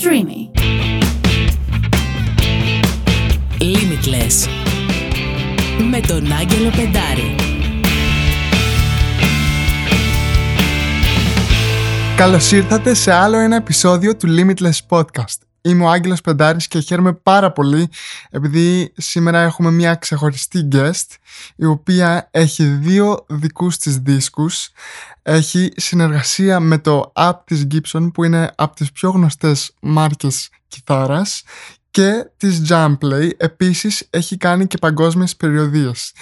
Streamy. Limitless. Με τον Άγγελο Πεντάρη. Καλώς ήρθατε σε άλλο ένα επεισόδιο του Limitless Podcast. Είμαι ο Άγγελος Πεντάρης και χαίρομαι πάρα πολύ επειδή σήμερα έχουμε μια ξεχωριστή guest η οποία έχει δύο δικούς της δίσκους. Έχει συνεργασία με το app της Gibson που είναι από τις πιο γνωστές μάρκες κιθάρας και της Jamplay. Επίσης έχει κάνει και παγκόσμιες περιοδίες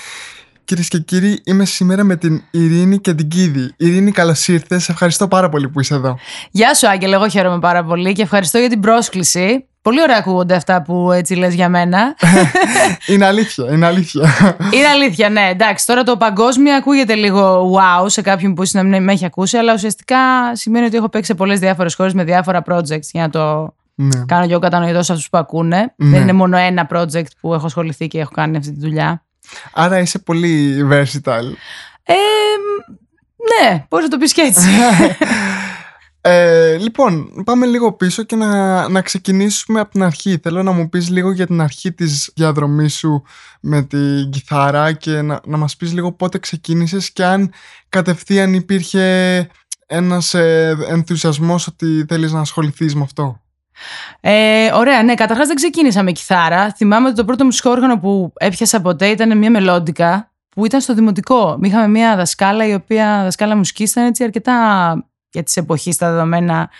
Κυρίες και κύριοι, είμαι σήμερα με την Ειρήνη και την Κίδη. Ειρήνη, καλώς ήρθες. Ευχαριστώ πάρα πολύ που είσαι εδώ. Γεια σου, Άγγελ. Εγώ χαίρομαι πάρα πολύ και ευχαριστώ για την πρόσκληση. Πολύ ωραία ακούγονται αυτά που έτσι λες για μένα. είναι αλήθεια, είναι αλήθεια. είναι αλήθεια, ναι. Εντάξει, τώρα το παγκόσμιο ακούγεται λίγο wow σε κάποιον που ίσως να μην με έχει ακούσει, αλλά ουσιαστικά σημαίνει ότι έχω παίξει σε πολλές διάφορες χώρες με διάφορα projects για να το ναι. κάνω και εγώ κατανοητός σε αυτούς που ακούνε. Ναι. Δεν είναι μόνο ένα project που έχω ασχοληθεί και έχω κάνει αυτή τη δουλειά. Άρα είσαι πολύ versatile. Ε, ναι, πώς να το πεις και έτσι. Ε, λοιπόν, πάμε λίγο πίσω και να, να ξεκινήσουμε από την αρχή. Θέλω να μου πεις λίγο για την αρχή της διαδρομής σου με την κιθάρα και να, να μας πεις λίγο πότε ξεκίνησες και αν κατευθείαν υπήρχε ένας ε, ενθουσιασμός ότι θέλεις να ασχοληθείς με αυτό. Ε, ωραία, ναι. Καταρχάς δεν ξεκίνησα με κιθάρα. Θυμάμαι ότι το πρώτο μουσικό όργανο που έπιασα ποτέ ήταν μια μελόντικα που ήταν στο δημοτικό. Είχαμε μια δασκάλα η οποία δασκάλα μουσικής ήταν έτσι αρκετά για τη εποχής στα δεδομένα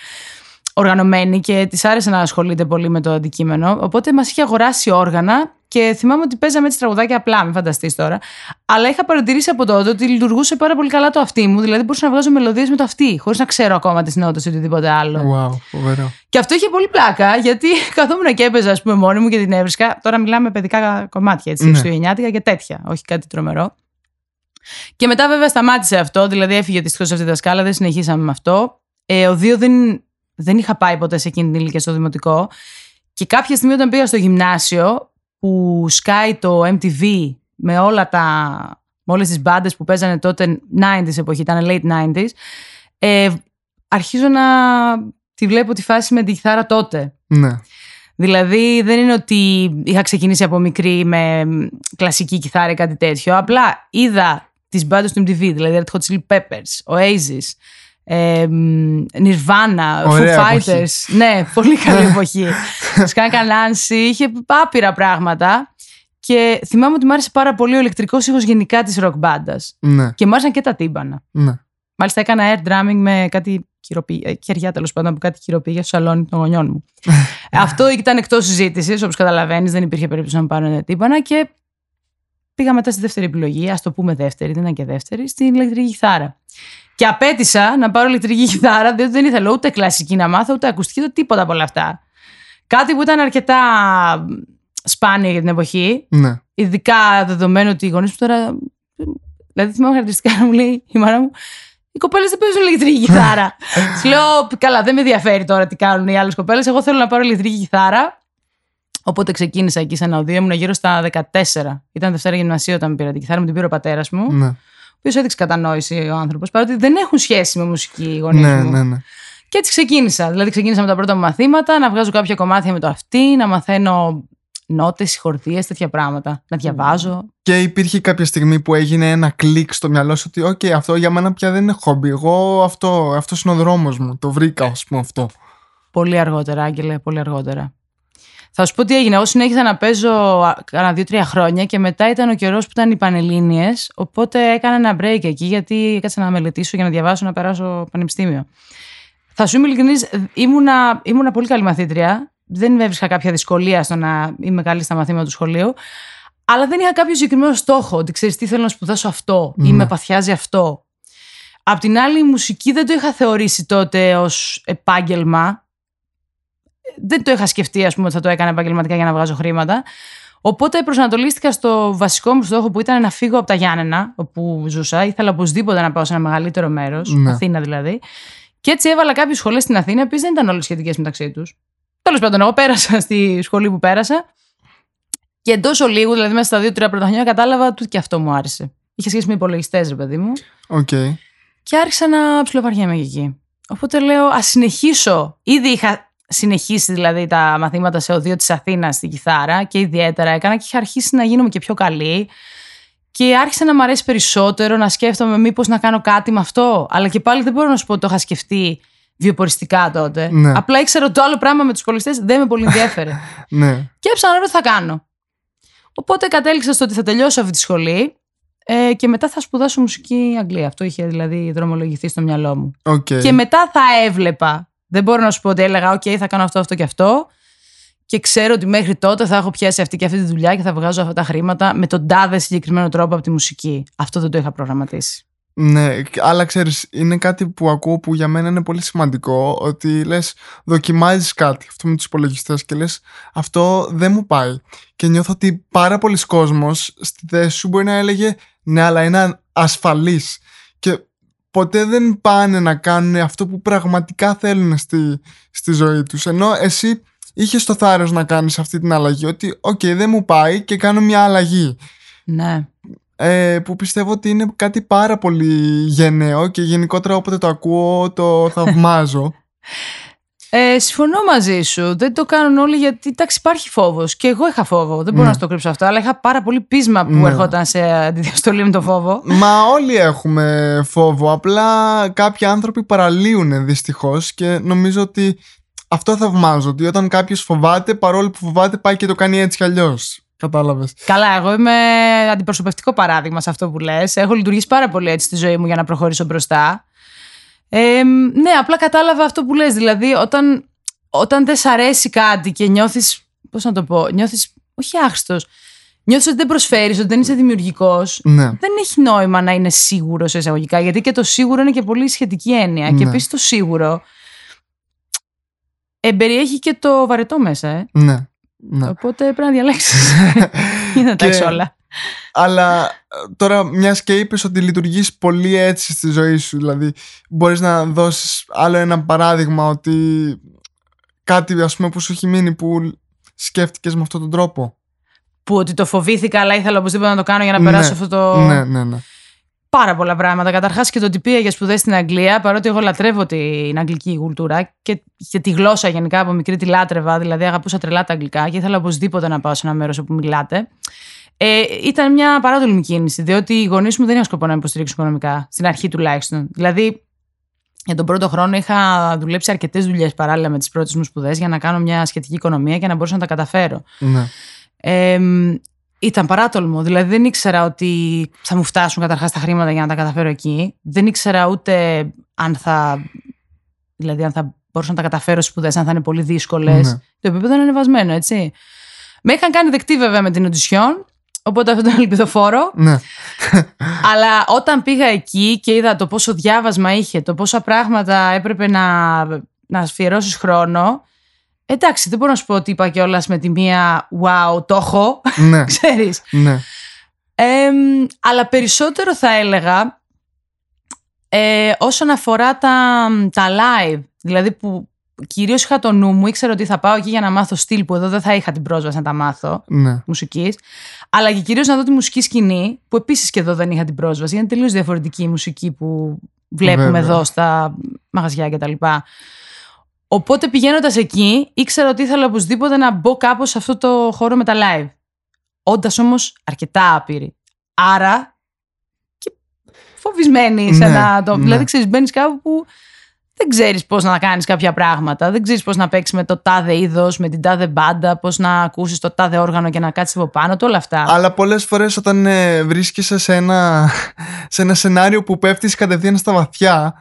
οργανωμένη και της άρεσε να ασχολείται πολύ με το αντικείμενο. Οπότε μας είχε αγοράσει όργανα και θυμάμαι ότι παίζαμε έτσι τραγουδάκια απλά, μην φανταστείς τώρα. Αλλά είχα παρατηρήσει από τότε ότι λειτουργούσε πάρα πολύ καλά το αυτί μου. Δηλαδή μπορούσα να βγάζω μελωδίες με το αυτί, χωρίς να ξέρω ακόμα τι νότε ή οτιδήποτε άλλο. Wow, φοβερό. Και αυτό είχε πολύ πλάκα, γιατί καθόμουν και έπαιζα, ας πούμε, μόνη μου και την έβρισκα. Τώρα μιλάμε παιδικά κομμάτια, έτσι, ναι. και τέτοια. Όχι κάτι τρομερό. Και μετά βέβαια σταμάτησε αυτό, δηλαδή έφυγε δυστυχώς αυτή τη δασκάλα, δεν συνεχίσαμε με αυτό. Ε, ο δύο δεν, δεν είχα πάει ποτέ σε εκείνη την ηλικία στο δημοτικό. Και κάποια στιγμή όταν πήγα στο γυμνάσιο, που σκάει το MTV με όλα τα, με όλες τις μπάντες που παίζανε τότε 90s εποχή, ήταν late 90s, ε, αρχίζω να τη βλέπω τη φάση με τη κιθάρα τότε. Ναι. Δηλαδή δεν είναι ότι είχα ξεκινήσει από μικρή με κλασική κιθάρα ή κάτι τέτοιο. Απλά είδα τις μπάντες του MTV, δηλαδή Red Hot Chili Peppers, Oasis, ε, Nirvana, Foo Fighters. Ναι, πολύ καλή εποχή. Σκάκα Νάνση, είχε άπειρα πράγματα. Και θυμάμαι ότι μου άρεσε πάρα πολύ ο ηλεκτρικός ήχος γενικά της ροκ μπάντας. Ναι. Και μου άρεσαν και τα τύμπανα. Ναι. Μάλιστα έκανα air drumming με κάτι χειροπή, χεριά τέλος πάντων από κάτι χειροπήγια στο σαλόνι των γονιών μου. Αυτό ήταν εκτός συζήτησης, όπως καταλαβαίνεις, δεν υπήρχε περίπτωση να μου πάρουν τύμπανα και πήγα μετά στη δεύτερη επιλογή, ας το πούμε δεύτερη, δεν ήταν και δεύτερη, στην ηλεκτρική κιθάρα. Και απέτησα να πάρω ηλεκτρική κιθάρα, διότι δεν ήθελα ούτε κλασική να μάθω, ούτε ακουστική, ούτε τίποτα από όλα αυτά. Κάτι που ήταν αρκετά σπάνιο για την εποχή. Ναι. Ειδικά δεδομένου ότι οι γονείς μου τώρα. Δηλαδή, θυμάμαι χαρακτηριστικά να μου λέει η μάνα μου, οι κοπέλες δεν παίζουν ηλεκτρική κιθάρα. Της λέω, καλά, δεν με ενδιαφέρει τώρα τι κάνουν οι άλλες κοπέλες. Εγώ θέλω να πάρω ηλεκτρική κιθάρα. Οπότε ξεκίνησα εκεί σε ένα οδείο, ήμουν γύρω στα 14. Ήταν Δευτέρα Γυμνασίου όταν πήρα την κιθάρα, μου την πήρε ο πατέρας μου. Ναι. Ο οποίος έδειξε κατανόηση ο άνθρωπος, παρότι δεν έχουν σχέση με μουσική οι γονείς ναι, μου. ναι, ναι. Και έτσι ξεκίνησα. Δηλαδή, ξεκίνησα με τα πρώτα μου μαθήματα, να βγάζω κάποια κομμάτια με το αυτή, να μαθαίνω νότες, συγχορδίες, τέτοια πράγματα. Να διαβάζω. Και υπήρχε κάποια στιγμή που έγινε ένα κλικ στο μυαλό σου ότι, OK, αυτό για μένα πια δεν είναι χόμπι. Εγώ αυτό αυτός είναι ο δρόμος μου. Το βρήκα, ας πούμε, αυτό. Πολύ αργότερα, Άγγελε, πολύ αργότερα. Θα σου πω τι έγινε. Εγώ συνέχισα να παίζω κάνα δύο-τρία χρόνια και μετά ήταν ο καιρός που ήταν οι Πανελλήνιες. Οπότε έκανα ένα break εκεί γιατί έκατσα να μελετήσω για να διαβάσω να περάσω πανεπιστήμιο. Θα σου είμαι ειλικρινής, ήμουνα, ήμουνα πολύ καλή μαθήτρια. Δεν έβρισκα κάποια δυσκολία στο να είμαι καλή στα μαθήματα του σχολείου. Αλλά δεν είχα κάποιο συγκεκριμένο στόχο. Ότι ξέρεις τι θέλω να σπουδάσω αυτό ή με παθιάζει αυτό. Απ' την άλλη, η μουσική δεν το είχα θεωρήσει τότε ως επάγγελμα δεν το είχα σκεφτεί, ας πούμε, ότι θα το έκανα επαγγελματικά για να βγάζω χρήματα. Οπότε προσανατολίστηκα στο βασικό μου στόχο που ήταν να φύγω από τα Γιάννενα, όπου ζούσα. Ήθελα οπωσδήποτε να πάω σε ένα μεγαλύτερο μέρος, Ναι. Αθήνα δηλαδή. Και έτσι έβαλα κάποιες σχολές στην Αθήνα, οι δεν ήταν όλες σχετικές μεταξύ τους. Τέλος πάντων, εγώ πέρασα στη σχολή που πέρασα. Και εντός ολίγου, δηλαδή μέσα στα δύο-τρία πρώτα χρόνια, κατάλαβα ότι και αυτό μου άρεσε. Είχε σχέση με υπολογιστές, ρε παιδί μου. Οκ. Και άρχισα να ψιλοβαριέμαι εκεί. Οπότε λέω, ας συνεχίσω. Ήδη είχα συνεχίσει δηλαδή τα μαθήματα σε ωδείο της Αθήνας στην κιθάρα και ιδιαίτερα έκανα και είχα αρχίσει να γίνομαι και πιο καλή και άρχισε να μου αρέσει περισσότερο να σκέφτομαι μήπως να κάνω κάτι με αυτό αλλά και πάλι δεν μπορώ να σου πω ότι το είχα σκεφτεί βιοποριστικά τότε. Ναι. Απλά ήξερα ότι το άλλο πράγμα με τους υπολογιστές δεν με πολύ ενδιαφέρε. ναι. και έψαχνα να δω τι θα κάνω. Οπότε κατέληξα στο ότι θα τελειώσω αυτή τη σχολή ε, και μετά θα σπουδάσω μουσική Αγγλία. Αυτό είχε δηλαδή δρομολογηθεί στο μυαλό μου. Okay. Και μετά θα έβλεπα. Δεν μπορώ να σου πω ότι έλεγα: Οκ, θα κάνω αυτό, αυτό και αυτό. Και ξέρω ότι μέχρι τότε θα έχω πιάσει αυτή και αυτή τη δουλειά και θα βγάζω αυτά τα χρήματα με τον τάδε συγκεκριμένο τρόπο από τη μουσική. Αυτό δεν το είχα προγραμματίσει. Ναι, αλλά ξέρεις, είναι κάτι που ακούω που για μένα είναι πολύ σημαντικό ότι λες δοκιμάζεις κάτι, αυτό με τους υπολογιστές και λες αυτό δεν μου πάει και νιώθω ότι πάρα πολλοί κόσμος στη θέση σου μπορεί να έλεγε ναι αλλά είναι ασφαλής και ποτέ δεν πάνε να κάνουν αυτό που πραγματικά θέλουν στη, στη ζωή τους. Ενώ εσύ είχες το θάρρος να κάνεις αυτή την αλλαγή ότι οκ δεν μου πάει και κάνω μια αλλαγή Ναι. Ε, που πιστεύω ότι είναι κάτι πάρα πολύ γενναίο και γενικότερα όποτε το ακούω το θαυμάζω. Ε, συμφωνώ μαζί σου. Δεν το κάνουν όλοι γιατί εντάξει, υπάρχει φόβος. Και εγώ είχα φόβο. Δεν μπορώ Ναι. να στο κρύψω αυτό. Αλλά είχα πάρα πολύ πείσμα που Ναι. ερχόταν σε αντιδιαστολή με το φόβο. Μα όλοι έχουμε φόβο. Απλά κάποιοι άνθρωποι παραλύουν δυστυχώς και νομίζω ότι αυτό θαυμάζω. Ότι όταν κάποιος φοβάται, παρόλο που φοβάται, πάει και το κάνει έτσι κι αλλιώς. Κατάλαβες. Καλά, εγώ είμαι αντιπροσωπευτικό παράδειγμα σε αυτό που λες. Έχω λειτουργήσει πάρα πολύ έτσι στη ζωή μου για να προχωρήσω μπροστά. Ε, ναι, απλά κατάλαβα αυτό που λες. Δηλαδή, όταν, όταν δεν σ' αρέσει κάτι και νιώθεις, πώς να το πω, νιώθεις, όχι άχρηστος, νιώθεις ότι δεν προσφέρεις, ότι δεν είσαι δημιουργικός, Ναι. δεν έχει νόημα να είναι σίγουρος σε εισαγωγικά, γιατί και το σίγουρο είναι και πολύ σχετική έννοια. Και Ναι. επίσης το σίγουρο εμπεριέχει και το βαρετό μέσα, ε. Ναι. ναι. Οπότε πρέπει να διαλέξεις. Είναι τα Και- έχεις όλα. Αλλά ε, τώρα, μιας και είπες ότι λειτουργείς πολύ έτσι στη ζωή σου, δηλαδή μπορείς να δώσεις άλλο ένα παράδειγμα ότι κάτι ας πούμε που σου έχει μείνει που σκέφτηκες με αυτόν τον τρόπο; Που ότι το φοβήθηκα, αλλά ήθελα οπωσδήποτε να το κάνω για να Ναι. περάσω αυτό το. Ναι, ναι, ναι. Πάρα πολλά πράγματα. Καταρχάς και το ότι πήγα για σπουδές στην Αγγλία, παρότι εγώ λατρεύω την αγγλική κουλτούρα και, και τη γλώσσα γενικά από μικρή τη λάτρευα, δηλαδή αγαπούσα τρελά τα αγγλικά και ήθελα οπωσδήποτε να πάω σε ένα μέρος όπου μιλάτε. Ε, ήταν μια παράδολη κίνηση, διότι οι γονείς μου δεν είχαν σκοπό να με υποστηρίξουν οικονομικά, στην αρχή τουλάχιστον. Δηλαδή, για τον πρώτο χρόνο είχα δουλέψει αρκετές δουλειές παράλληλα με τις πρώτες μου σπουδές για να κάνω μια σχετική οικονομία και να μπορούσα να τα καταφέρω. ναι. Ε, ήταν παράτολμο. Δηλαδή δεν ήξερα ότι θα μου φτάσουν καταρχάς τα χρήματα για να τα καταφέρω εκεί. Δεν ήξερα ούτε αν θα, δηλαδή αν θα μπορούσα να τα καταφέρω στις σπουδές, αν θα είναι πολύ δύσκολες. Ναι. Το επίπεδο είναι ανεβασμένο, έτσι. Με είχαν κάνει δεκτή βέβαια με την οντισιόν, οπότε αυτό ήταν ελπιδοφόρο. ναι. Αλλά όταν πήγα εκεί και είδα το πόσο διάβασμα είχε, το πόσα πράγματα έπρεπε να, να αφιερώσεις χρόνο. Εντάξει, δεν μπορώ να σου πω ότι είπα κιόλας με τη μία Wow, το έχω. ναι. Ξέρεις. ναι. Εμ, αλλά περισσότερο θα έλεγα ε, όσον αφορά τα, τα live. Δηλαδή που κυρίως είχα το νου μου, ήξερα ότι θα πάω εκεί για να μάθω στυλ που εδώ δεν θα είχα την πρόσβαση να τα μάθω ναι. μουσικής. Αλλά και κυρίως να δω τη μουσική σκηνή, που επίσης και εδώ δεν είχα την πρόσβαση. Είναι τελείως διαφορετική η μουσική που βλέπουμε Βέβαια. εδώ στα μαγαζιά κτλ. Οπότε πηγαίνοντας εκεί, ήξερα ότι ήθελα οπωσδήποτε να μπω κάπως σε αυτό το χώρο με τα live. Όντας όμως αρκετά άπειρη. Άρα και φοβισμένη σε Ναι, ένα το. ναι. Δηλαδή, ξέρεις, μπαίνεις κάπου που δεν ξέρεις πώς να κάνεις κάποια πράγματα. Δεν ξέρεις πώς να παίξεις με το τάδε είδος, με την τάδε μπάντα, πώς να ακούσεις το τάδε όργανο και να κάτσεις από πάνω του, όλα αυτά. Αλλά πολλές φορές όταν ε, βρίσκεσαι σε ένα, σε ένα σενάριο που πέφτεις κατευθείαν στα βαθιά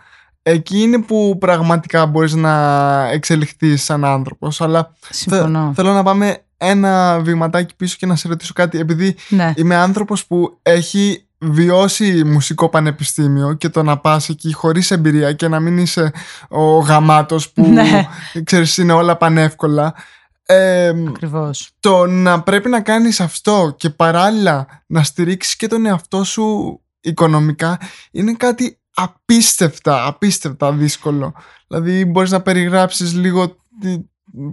εκεί είναι που πραγματικά μπορείς να εξελιχθείς σαν άνθρωπος αλλά Συμφωνώ. θέλω να πάμε ένα βηματάκι πίσω και να σε ρωτήσω κάτι επειδή Ναι. είμαι άνθρωπος που έχει βιώσει μουσικό πανεπιστήμιο και το να πας εκεί χωρίς εμπειρία και να μην είσαι ο γαμάτος που Ναι. ξέρεις είναι όλα πανεύκολα ε, Ακριβώς. το να πρέπει να κάνεις αυτό και παράλληλα να στηρίξεις και τον εαυτό σου οικονομικά είναι κάτι απίστευτα, απίστευτα δύσκολο. Δηλαδή μπορείς να περιγράψεις λίγο τι-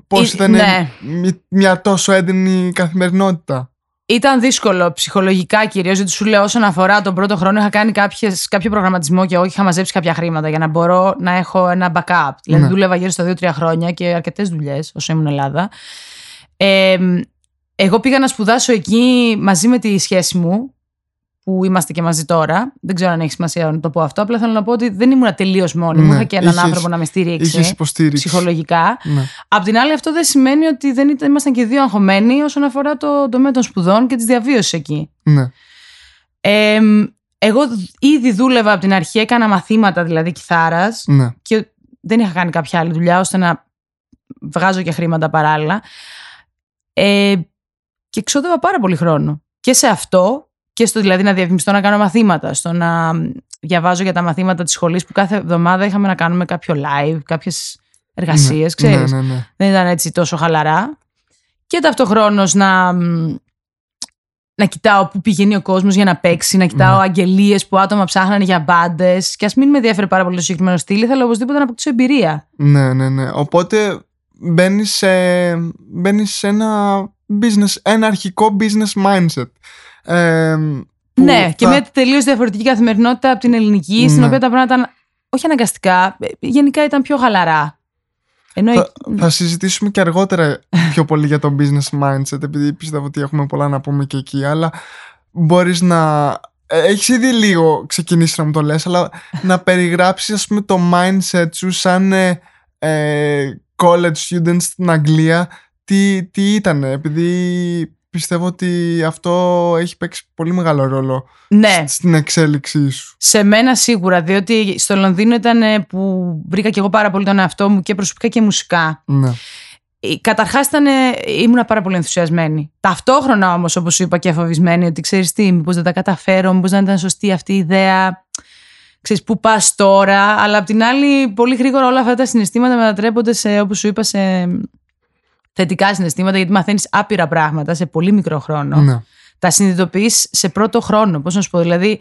πώς Ε, ήταν ναι. μι- μια τόσο έντονη καθημερινότητα. Ήταν δύσκολο ψυχολογικά κυρίως, γιατί σου λέω όσον αφορά τον πρώτο χρόνο είχα κάνει κάποιες, κάποιο προγραμματισμό και εγώ είχα μαζέψει κάποια χρήματα για να μπορώ να έχω ένα backup. Δηλαδή Ναι. δούλευα γύρω στα 2-3 χρόνια και αρκετές δουλειές όσο ήμουν Ελλάδα. Ε, εγώ πήγα να σπουδάσω εκεί μαζί με τη σχέση μου, που είμαστε και μαζί τώρα. Δεν ξέρω αν έχει σημασία να το πω αυτό. Απλά θέλω να πω ότι δεν ήμουν τελείως μόνη μου. Ναι, Είχα και έναν είχες- άνθρωπο να με στηρίξει Είχες υποστήριξη. ψυχολογικά. Ναι. Απ' την άλλη, αυτό δεν σημαίνει ότι δεν ήταν, ήμασταν και δύο αγχωμένοι όσον αφορά το τομέα των σπουδών και της διαβίωσης εκεί. ναι. Ε, εγώ ήδη δούλευα από την αρχή, έκανα μαθήματα δηλαδή κιθάρας ναι. και δεν είχα κάνει κάποια άλλη δουλειά ώστε να βγάζω και χρήματα παράλληλα. Ε, και ξόδευα πάρα πολύ χρόνο. Και σε αυτό και στο δηλαδή να διαφημιστώ να κάνω μαθήματα, στο να διαβάζω για τα μαθήματα της σχολής που κάθε εβδομάδα είχαμε να κάνουμε κάποιο live, κάποιες εργασίες, ναι, ξέρεις. ναι, ναι, ναι. Δεν ήταν έτσι τόσο χαλαρά. Και ταυτοχρόνως να, μ, να κοιτάω πού πηγαίνει ο κόσμος για να παίξει, να κοιτάω Ναι. αγγελίες που άτομα ψάχνανε για μπάντες. Και ας μην με ενδιαφέρει πάρα πολύ το συγκεκριμένο στυλ, ήθελα οπωσδήποτε να αποκτήσω εμπειρία. Ναι, ναι, ναι. Οπότε μπαίνεις σε, μπαίνεις σε ένα business, ένα αρχικό business mindset. Ε, που ναι, και θα- μια τελείως διαφορετική καθημερινότητα από την ελληνική, στην Ναι. οποία τα πράγματα ήταν όχι αναγκαστικά, ε, γενικά ήταν πιο χαλαρά. Ενώ Θα, θα συζητήσουμε και αργότερα πιο πολύ για το business mindset επειδή πιστεύω ότι έχουμε πολλά να πούμε και εκεί αλλά μπορείς να ε, έχεις ήδη λίγο ξεκινήσει να μου το λες αλλά να περιγράψεις ας πούμε το mindset σου σαν ε, ε, college student στην Αγγλία τι, τι ήταν επειδή πιστεύω ότι αυτό έχει παίξει πολύ μεγάλο ρόλο ναι, στην εξέλιξή σου σε μένα σίγουρα, διότι στο Λονδίνο ήταν ε, που βρήκα και εγώ πάρα πολύ τον εαυτό μου και προσωπικά και μουσικά. ναι, Καταρχάς ήμουν πάρα πολύ ενθουσιασμένη. Ταυτόχρονα όμως, όπως σου είπα, και αφοβισμένη ότι ξέρεις τι, μήπως δεν τα καταφέρω, μήπως δεν ήταν σωστή αυτή η ιδέα. Ξέρεις πού πας τώρα, αλλά απ' την άλλη, πολύ γρήγορα όλα αυτά τα συναισθήματα μετατρέπονται σε, όπως σου είπα, σε θετικά συναισθήματα, γιατί μαθαίνεις άπειρα πράγματα σε πολύ μικρό χρόνο. ναι, Τα συνειδητοποιείς σε πρώτο χρόνο. Πώς να σου πω, δηλαδή,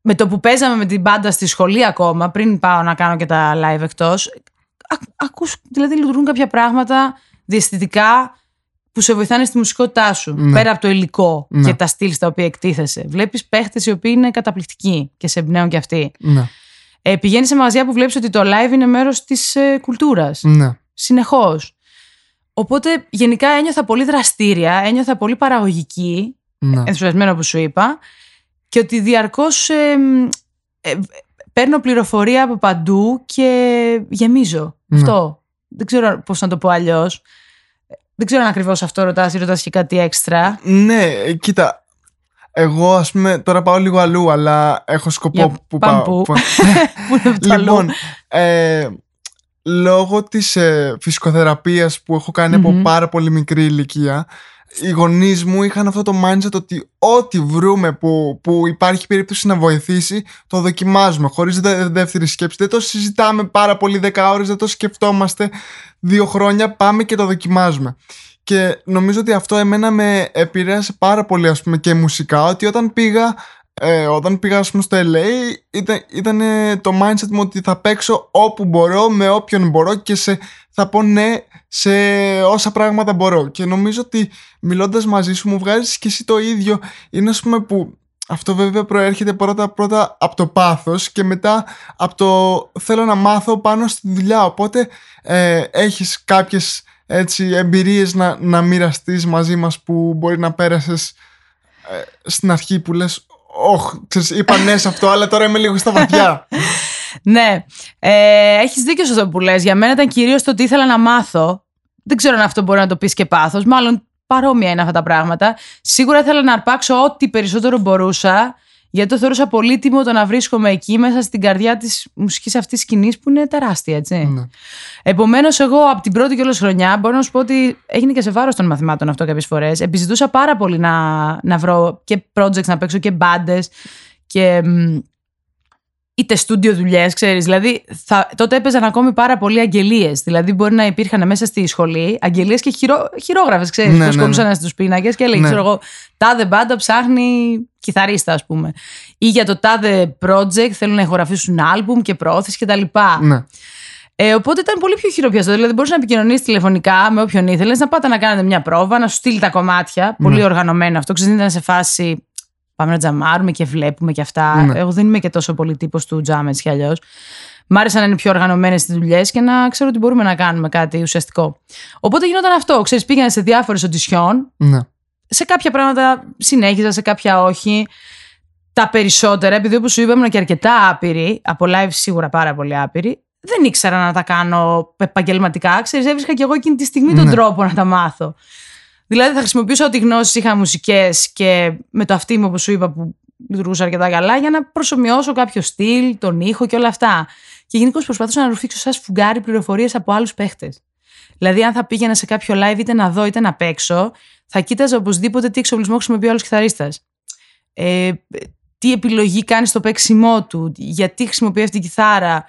με το που παίζαμε με την μπάντα στη σχολή ακόμα, πριν πάω να κάνω και τα live εκτός, ακούς, δηλαδή λειτουργούν κάποια πράγματα διαισθητικά που σε βοηθάνε στη μουσικότητά σου. Ναι. Πέρα από το υλικό Ναι. και τα στυλ στα οποία εκτίθεσαι. Βλέπεις παίχτες οι οποίοι είναι καταπληκτικοί και σε εμπνέουν κι αυτοί. ναι, Ε, Πηγαίνεις σε μαγαζιά που βλέπεις ότι το live είναι μέρος της ε, κουλτούρας. ναι, Συνεχώς. Οπότε γενικά ένιωθα πολύ δραστήρια, ένιωθα πολύ παραγωγική ναι. ενθουσιασμένο που σου είπα και ότι διαρκώς ε, ε, παίρνω πληροφορία από παντού και γεμίζω. Ναι. Αυτό. Δεν ξέρω πώς να το πω αλλιώς. Δεν ξέρω αν ακριβώς αυτό ρωτάς ή ρωτάς και κάτι έξτρα. Ναι, ε, κοίτα. Εγώ, ας πούμε, τώρα πάω λίγο αλλού, αλλά έχω σκοπό Για που πάμε πάω. πού. που- Πού είναι το αλλού. λοιπόν, ε, λόγω της ε, φυσικοθεραπείας που έχω κάνει από Μμμ. πάρα πολύ μικρή ηλικία, οι γονείς μου είχαν αυτό το mindset ότι ό,τι βρούμε που, που υπάρχει περίπτωση να βοηθήσει, το δοκιμάζουμε χωρίς δε, δεύτερη σκέψη. Δεν το συζητάμε πάρα πολύ 10 ώρες, δεν το σκεφτόμαστε δύο χρόνια, πάμε και το δοκιμάζουμε. Και νομίζω ότι αυτό εμένα με επηρέασε πάρα πολύ ας πούμε και μουσικά, ότι όταν πήγα ε, όταν πήγα ας πούμε, στο LA ήταν, ήταν ε, το mindset μου ότι θα παίξω όπου μπορώ, με όποιον μπορώ και σε, θα πω ναι σε όσα πράγματα μπορώ. Και νομίζω ότι μιλώντας μαζί σου μου βγάζεις και εσύ το ίδιο. Είναι ας πούμε που αυτό βέβαια προέρχεται πρώτα πρώτα από το πάθος και μετά από το θέλω να μάθω πάνω στη δουλειά. Οπότε ε, έχεις κάποιες έτσι, εμπειρίες να, να μοιραστείς μαζί μας που μπορεί να πέρασες ε, στην αρχή που λες «Ωχ, ξέρεις, είπα ναι σε αυτό, αλλά τώρα είμαι λίγο στα βαθιά». Ναι, ε, έχεις δίκιο σε αυτό που λες. Για μένα ήταν κυρίως το ότι ήθελα να μάθω. Δεν ξέρω αν αυτό μπορεί να το πεις και πάθος. Μάλλον παρόμοια είναι αυτά τα πράγματα. Σίγουρα ήθελα να αρπάξω ό,τι περισσότερο μπορούσα. Γιατί το θεωρούσα πολύτιμο το να βρίσκομαι εκεί μέσα στην καρδιά της μουσικής αυτής σκηνής που είναι τεράστια, έτσι. ναι. Επομένως, εγώ από την πρώτη κιόλας χρονιά μπορώ να σου πω ότι έγινε και σε βάρος των μαθημάτων αυτό κάποιες φορές. Επιζητούσα πάρα πολύ να, να βρω και projects να παίξω και μπάντες και. Μ, είτε στούντιο δουλειές, ξέρεις. Δηλαδή, θα, τότε έπαιζαν ακόμη πάρα πολλοί αγγελίες. Δηλαδή, μπορεί να υπήρχαν μέσα στη σχολή αγγελίες και χειρό, χειρόγραφες, ξέρεις. Ναι, που ναι, ασχολούσαν ναι. στου πίνακες και έλεγε, Ναι. ξέρω εγώ, τάδε μπάντα ψάχνει κιθαρίστα, ας πούμε. Ή για το τάδε project θέλουν να ηχογραφήσουν άλμπουμ και προώθηση κτλ. ναι. Ε, οπότε ήταν πολύ πιο χειροπιαστό. Δηλαδή, μπορούσε να επικοινωνήσεις τηλεφωνικά με όποιον ήθελες, να πάτε να κάνετε μια πρόβα, να σου στείλει τα κομμάτια. Πολύ Ναι. οργανωμένο αυτό. Ξέρετε, δεν ήταν σε φάση. Πάμε να τζαμάρουμε και βλέπουμε και αυτά. Ναι. Εγώ δεν είμαι και τόσο πολύ τύπος του τζάμ έτσι κι αλλιώς. Μ' άρεσε να είναι πιο οργανωμένες τι δουλειές και να ξέρω ότι μπορούμε να κάνουμε κάτι ουσιαστικό. Οπότε γινόταν αυτό. Ξέρεις, πήγαινε σε διάφορες οντισιόν. Ναι. Σε κάποια πράγματα συνέχιζα, σε κάποια όχι. Τα περισσότερα, επειδή όπως σου είπα, ήμουν και αρκετά άπειρη, από live σίγουρα πάρα πολύ άπειρη, δεν ήξερα να τα κάνω επαγγελματικά. Ξέρεις, έβρισκα και εγώ εκείνη τη στιγμή τον Ναι. τρόπο να τα μάθω. Δηλαδή θα χρησιμοποιούσα ό,τι γνώσεις είχα μουσικές και με το αυτή μου, όπως σου είπα, που λειτουργούσα αρκετά καλά, για να προσωμιώσω κάποιο στυλ, τον ήχο και όλα αυτά. Και γενικώ προσπαθούσα να ρουφήξω σαν σφουγγάρι πληροφορίες από άλλους παίχτες. Δηλαδή, αν θα πήγαινα σε κάποιο live είτε να δω είτε να παίξω, θα κοίταζα οπωσδήποτε τι εξοπλισμό χρησιμοποιεί ο άλλος κιθαρίστας. Ε, τι επιλογή κάνει στο παίξιμό του, γιατί χρησιμοποιεί αυτή τη κιθάρα.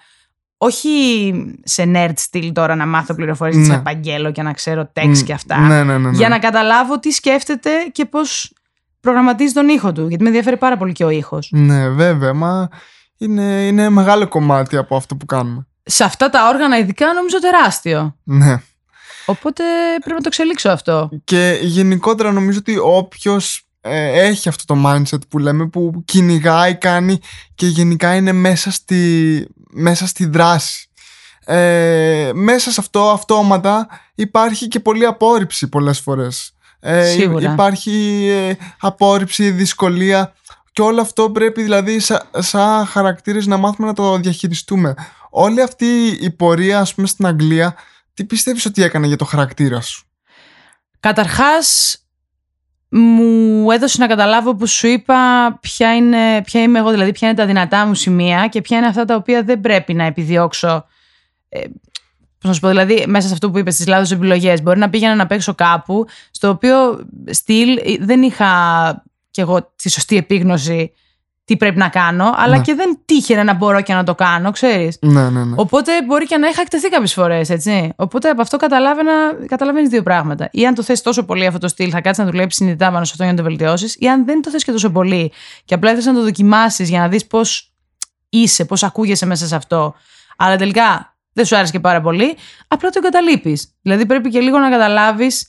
Όχι σε nerd στυλ τώρα να μάθω πληροφορίες Ναι. να επαγγέλω και να ξέρω text και αυτά. Ναι, ναι, ναι. ναι. Για να καταλάβω τι σκέφτεται και πώς προγραμματίζει τον ήχο του. Γιατί με ενδιαφέρει πάρα πολύ και ο ήχος. Ναι, βέβαια, μα είναι, είναι μεγάλο κομμάτι από αυτό που κάνουμε. Σε αυτά τα όργανα ειδικά νομίζω τεράστιο. Ναι. Οπότε πρέπει να το εξελίξω αυτό. Και γενικότερα νομίζω ότι όποιος έχει αυτό το mindset που λέμε που κυνηγάει, κάνει και γενικά είναι μέσα στη, μέσα στη δράση. Ε, μέσα σε αυτό αυτόματα υπάρχει και πολλή απόρριψη πολλές φορές. Ε, Σίγουρα. Υπάρχει ε, απόρριψη, δυσκολία και όλο αυτό πρέπει δηλαδή σα- σαν χαρακτήρες να μάθουμε να το διαχειριστούμε. Όλη αυτή η πορεία ας πούμε στην Αγγλία τι πιστεύεις ότι έκανε για το χαρακτήρα σου; Καταρχάς μου έδωσε να καταλάβω που σου είπα ποια, είναι, ποια είμαι εγώ, δηλαδή ποια είναι τα δυνατά μου σημεία και ποια είναι αυτά τα οποία δεν πρέπει να επιδιώξω. Ε, πώς να σου πω, δηλαδή μέσα σε αυτό που είπες, τις λάθος επιλογές. Μπορεί να πήγαινα να παίξω κάπου, στο οποίο στυλ ε, δεν είχα κι εγώ τη σωστή επίγνωση τι πρέπει να κάνω, αλλά Ναι. και δεν τύχαινε να μπορώ και να το κάνω, ξέρεις. Ναι, ναι, ναι. Οπότε μπορεί και να είχα εκτεθεί κάποιες φορές, έτσι. Οπότε από αυτό καταλαβαίνεις δύο πράγματα. Ή αν το θες τόσο πολύ αυτό το στυλ, θα κάτσεις να δουλέψεις συνειδητά πάνω σε αυτό για να το βελτιώσεις, ή αν δεν το θες και τόσο πολύ και απλά θε να το δοκιμάσεις για να δεις πώς είσαι, πώς ακούγεσαι μέσα σε αυτό, αλλά τελικά δεν σου άρεσε και πάρα πολύ, απλά το εγκαταλείπεις. Δηλαδή πρέπει και λίγο να καταλάβεις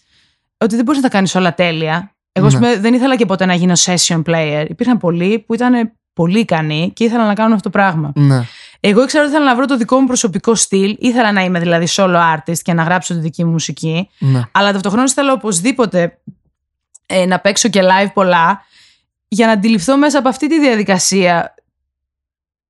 ότι δεν μπορείς να τα κάνεις όλα τέλεια. Εγώ ας Ναι. πούμε, δεν ήθελα και ποτέ να γίνω session player. Υπήρχαν πολλοί που ήταν πολύ ικανοί και ήθελαν να κάνουν αυτό το πράγμα. ναι. Εγώ ήξερα ότι ήθελα να βρω το δικό μου προσωπικό στυλ. Ήθελα να είμαι δηλαδή solo artist και να γράψω τη δική μου μουσική. ναι. Αλλά ταυτοχρόνω ήθελα οπωσδήποτε ε, να παίξω και live πολλά για να αντιληφθώ μέσα από αυτή τη διαδικασία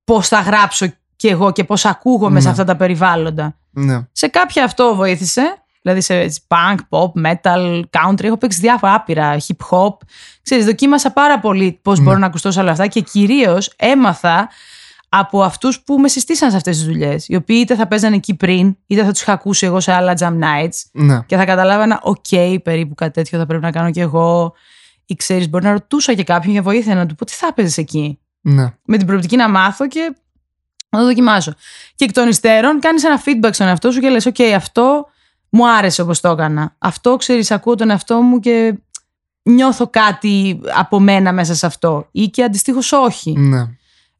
πώς θα γράψω κι εγώ και πώς ακούγομαι σε Ναι. αυτά τα περιβάλλοντα. ναι. Σε κάποια αυτό βοήθησε. Δηλαδή σε punk, pop, metal, country. Έχω παίξει διάφορα άπειρα, hip hop. Ξέρεις, δοκίμασα πάρα πολύ πώς Ναι. μπορώ να ακουστώ σε όλα αυτά και κυρίως έμαθα από αυτούς που με συστήσαν σε αυτές τις δουλειές. Οι οποίοι είτε θα παίζανε εκεί πριν, είτε θα τους είχα ακούσει εγώ σε άλλα jam nights ναι. και θα καταλάβανα, οκ, περίπου κάτι τέτοιο θα πρέπει να κάνω κι εγώ. Ή ξέρεις, μπορεί να ρωτούσα και κάποιον για βοήθεια να του πω τι θα παίζεις εκεί; Ναι. με την προοπτική να μάθω και να το δοκιμάσω. Και εκ των υστέρων κάνεις ένα feedback στον εαυτό σου και λες: OK, αυτό μου άρεσε όπως το έκανα. Αυτό ξέρεις, ακούω τον εαυτό μου και νιώθω κάτι από μένα μέσα σε αυτό. Ή και αντιστοίχως όχι. ναι.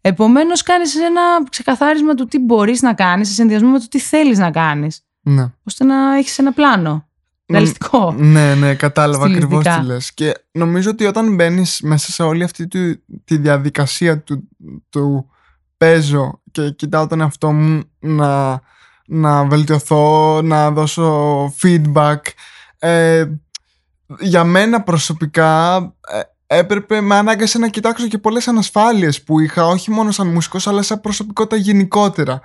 Επομένως, κάνεις ένα ξεκαθάρισμα του τι μπορείς να κάνεις σε συνδυασμό με το τι θέλεις να κάνεις, ναι. ώστε να έχεις ένα πλάνο. Ρεαλιστικό. Ναι, ναι, κατάλαβα ακριβώς Στιλιστικά. τι λες. Και νομίζω ότι όταν μπαίνεις μέσα σε όλη αυτή τη, τη διαδικασία του, του παίζω και κοιτάω τον εαυτό μου να, να βελτιωθώ, να δώσω feedback. Ε, για μένα προσωπικά ε, έπρεπε, με ανάγκασε να κοιτάξω και πολλές ανασφάλειες που είχα, όχι μόνο σαν μουσικός, αλλά σαν προσωπικότητα γενικότερα.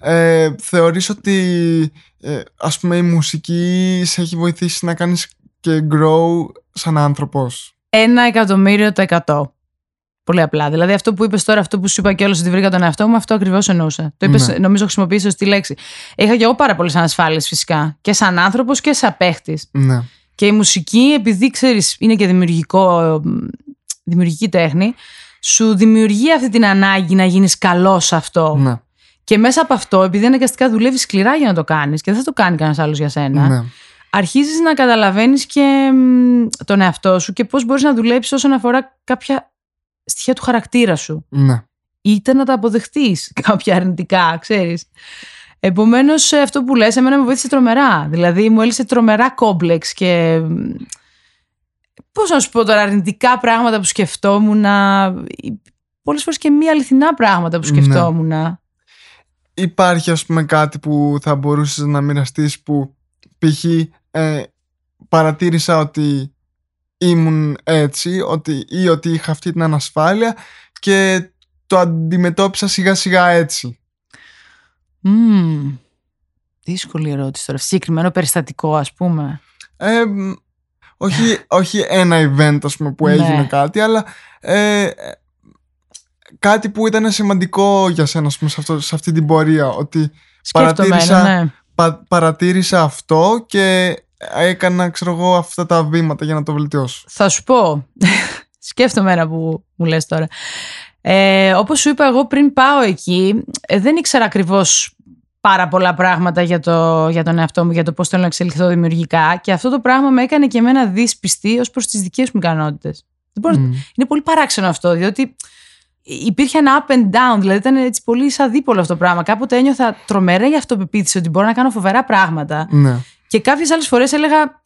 Ε, θεωρείς ότι ε, ας πούμε η μουσική σε έχει βοηθήσει να κάνεις και grow σαν άνθρωπος; Ένα εκατομμύριο το εκατό. Πολύ απλά. Δηλαδή αυτό που είπες τώρα, αυτό που σου είπα και όλος ότι βρήκα τον εαυτό μου, αυτό ακριβώς εννοούσα. Το είπες, Ναι. νομίζω, χρησιμοποίησε σωστή λέξη. Είχα και εγώ πάρα πολλές ανασφάλειες φυσικά. Και σαν άνθρωπος και σαν παίχτης. Ναι, Και η μουσική, επειδή ξέρεις, είναι και δημιουργικό, δημιουργική τέχνη, σου δημιουργεί αυτή την ανάγκη να γίνεις καλός σε αυτό. ναι, Και μέσα από αυτό, επειδή αναγκαστικά δουλεύεις σκληρά για να το κάνεις και δεν θα το κάνει κανένας άλλος για σένα, ναι, αρχίζεις να καταλαβαίνεις και μ, τον εαυτό σου και πώς μπορείς να δουλέψεις όσον αφορά κάποια στοιχεία του χαρακτήρα σου. ναι, Είτε να τα αποδεχτείς κάποια αρνητικά, ξέρεις. Επομένως, αυτό που λες, εμένα με βοήθησε τρομερά. Δηλαδή, μου έλυσε τρομερά κόμπλεξ και. Πώς να σου πω τώρα, αρνητικά πράγματα που σκεφτόμουν. Πολλές φορές και μη αληθινά πράγματα που Ναι. σκεφτόμουν. Υπάρχει ας πούμε κάτι που θα μπορούσες να μοιραστείς που π.χ. Ε, παρατήρησα ότι ήμουν έτσι ότι, ή ότι είχα αυτή την ανασφάλεια και το αντιμετώπισα σιγά σιγά έτσι. Μμμ. Δύσκολη ερώτηση τώρα. Συγκεκριμένο περιστατικό, ας πούμε. Ε, μ, όχι, όχι ένα event ας πούμε, που Ναι. έγινε κάτι αλλά ε, κάτι που ήταν σημαντικό για σένα ας πούμε, σε, αυτό, σε αυτή την πορεία ότι Σκέφτομαι, Παρατήρησα- ναι. πα- παρατήρησα αυτό και έκανα ξέρω εγώ αυτά τα βήματα για να το βελτιώσω. Θα σου πω. Σκέφτομαι ένα που μου λες τώρα. Ε, όπως σου είπα εγώ πριν πάω εκεί, ε, δεν ήξερα ακριβώς πάρα πολλά πράγματα για, το, για τον εαυτό μου, για το πώς θέλω να εξελιχθώ δημιουργικά και αυτό το πράγμα με έκανε και εμένα δυσπιστή ως προς τις δικές μου ικανότητες. Δεν μπορώ να- Μμ. Είναι πολύ παράξενο αυτό, διότι υπήρχε ένα up and down, δηλαδή ήταν έτσι πολύ σαν δίπολο αυτό το πράγμα. Κάποτε ένιωθα τρομερή αυτοπεποίθηση ότι μπορώ να κάνω φοβερά πράγματα Ναι. Και κάποιες άλλες φορές έλεγα.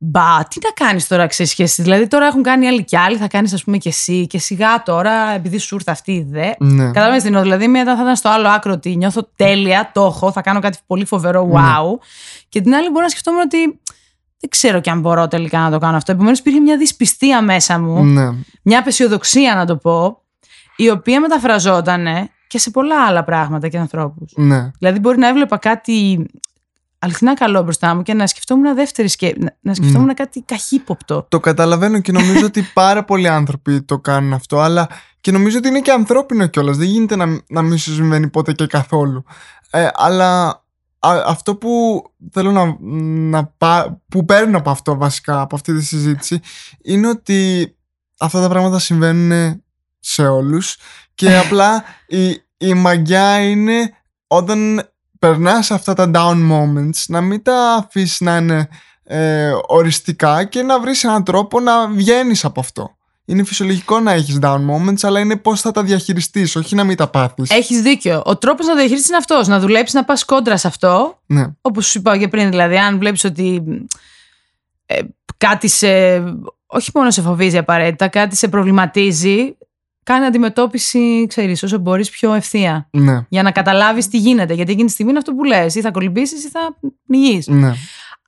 Μπα, τι να κάνεις τώρα, ξέρεις σχέση. Δηλαδή, τώρα έχουν κάνει άλλοι κι άλλοι, θα κάνεις, ας πούμε, και εσύ. Και σιγά τώρα, επειδή σου ήρθε αυτή η ιδέα. Ναι. Κατάλαβε τι εννοώ. Δηλαδή, μία θα ήταν στο άλλο άκρο ότι νιώθω τέλεια, το έχω, θα κάνω κάτι πολύ φοβερό, wow. Και την άλλη, μπορώ να σκεφτόμουν ότι δεν ξέρω κι αν μπορώ τελικά να το κάνω αυτό. Επομένως, υπήρχε μια δυσπιστία μέσα μου, Ναι. μια απεσιοδοξία να το πω, η οποία μεταφραζόταν και σε πολλά άλλα πράγματα και ανθρώπους. Ναι. Δηλαδή, μπορεί να έβλεπα κάτι αληθινά καλό μπροστά μου και να σκεφτόμουν δεύτερη σκέψη. Να- Να σκεφτόμουν κάτι καχύποπτο. Το καταλαβαίνω και νομίζω ότι πάρα πολλοί άνθρωποι το κάνουν αυτό, αλλά και νομίζω ότι είναι και ανθρώπινο κιόλας. Δεν γίνεται να, να μην σου συμβαίνει ποτέ και καθόλου. Ε, αλλά α- αυτό που θέλω να, να πά- που παίρνω από αυτό βασικά, από αυτή τη συζήτηση, είναι ότι αυτά τα πράγματα συμβαίνουν σε όλους και απλά η, η μαγιά είναι όταν περνάς αυτά τα down moments να μην τα αφήσεις να είναι ε, οριστικά και να βρεις έναν τρόπο να βγαίνεις από αυτό. Είναι φυσιολογικό να έχεις down moments, αλλά είναι πώς θα τα διαχειριστείς, όχι να μην τα πάθεις. Έχεις δίκιο. Ο τρόπος να το διαχειριστείς είναι αυτός. Να δουλέψεις, να πας κόντρα σε αυτό. Ναι, Όπως σου είπα και πριν, δηλαδή, αν βλέπεις ότι ε, κάτι σε. Όχι μόνο σε φοβίζει απαραίτητα, κάτι σε προβληματίζει, κάνε αντιμετώπιση, ξέρεις, όσο μπορείς πιο ευθεία. ναι, Για να καταλάβεις τι γίνεται. Γιατί εκείνη τη στιγμή είναι αυτό που λες. Ή θα κολυμπήσεις ή θα πνιγείς. ναι,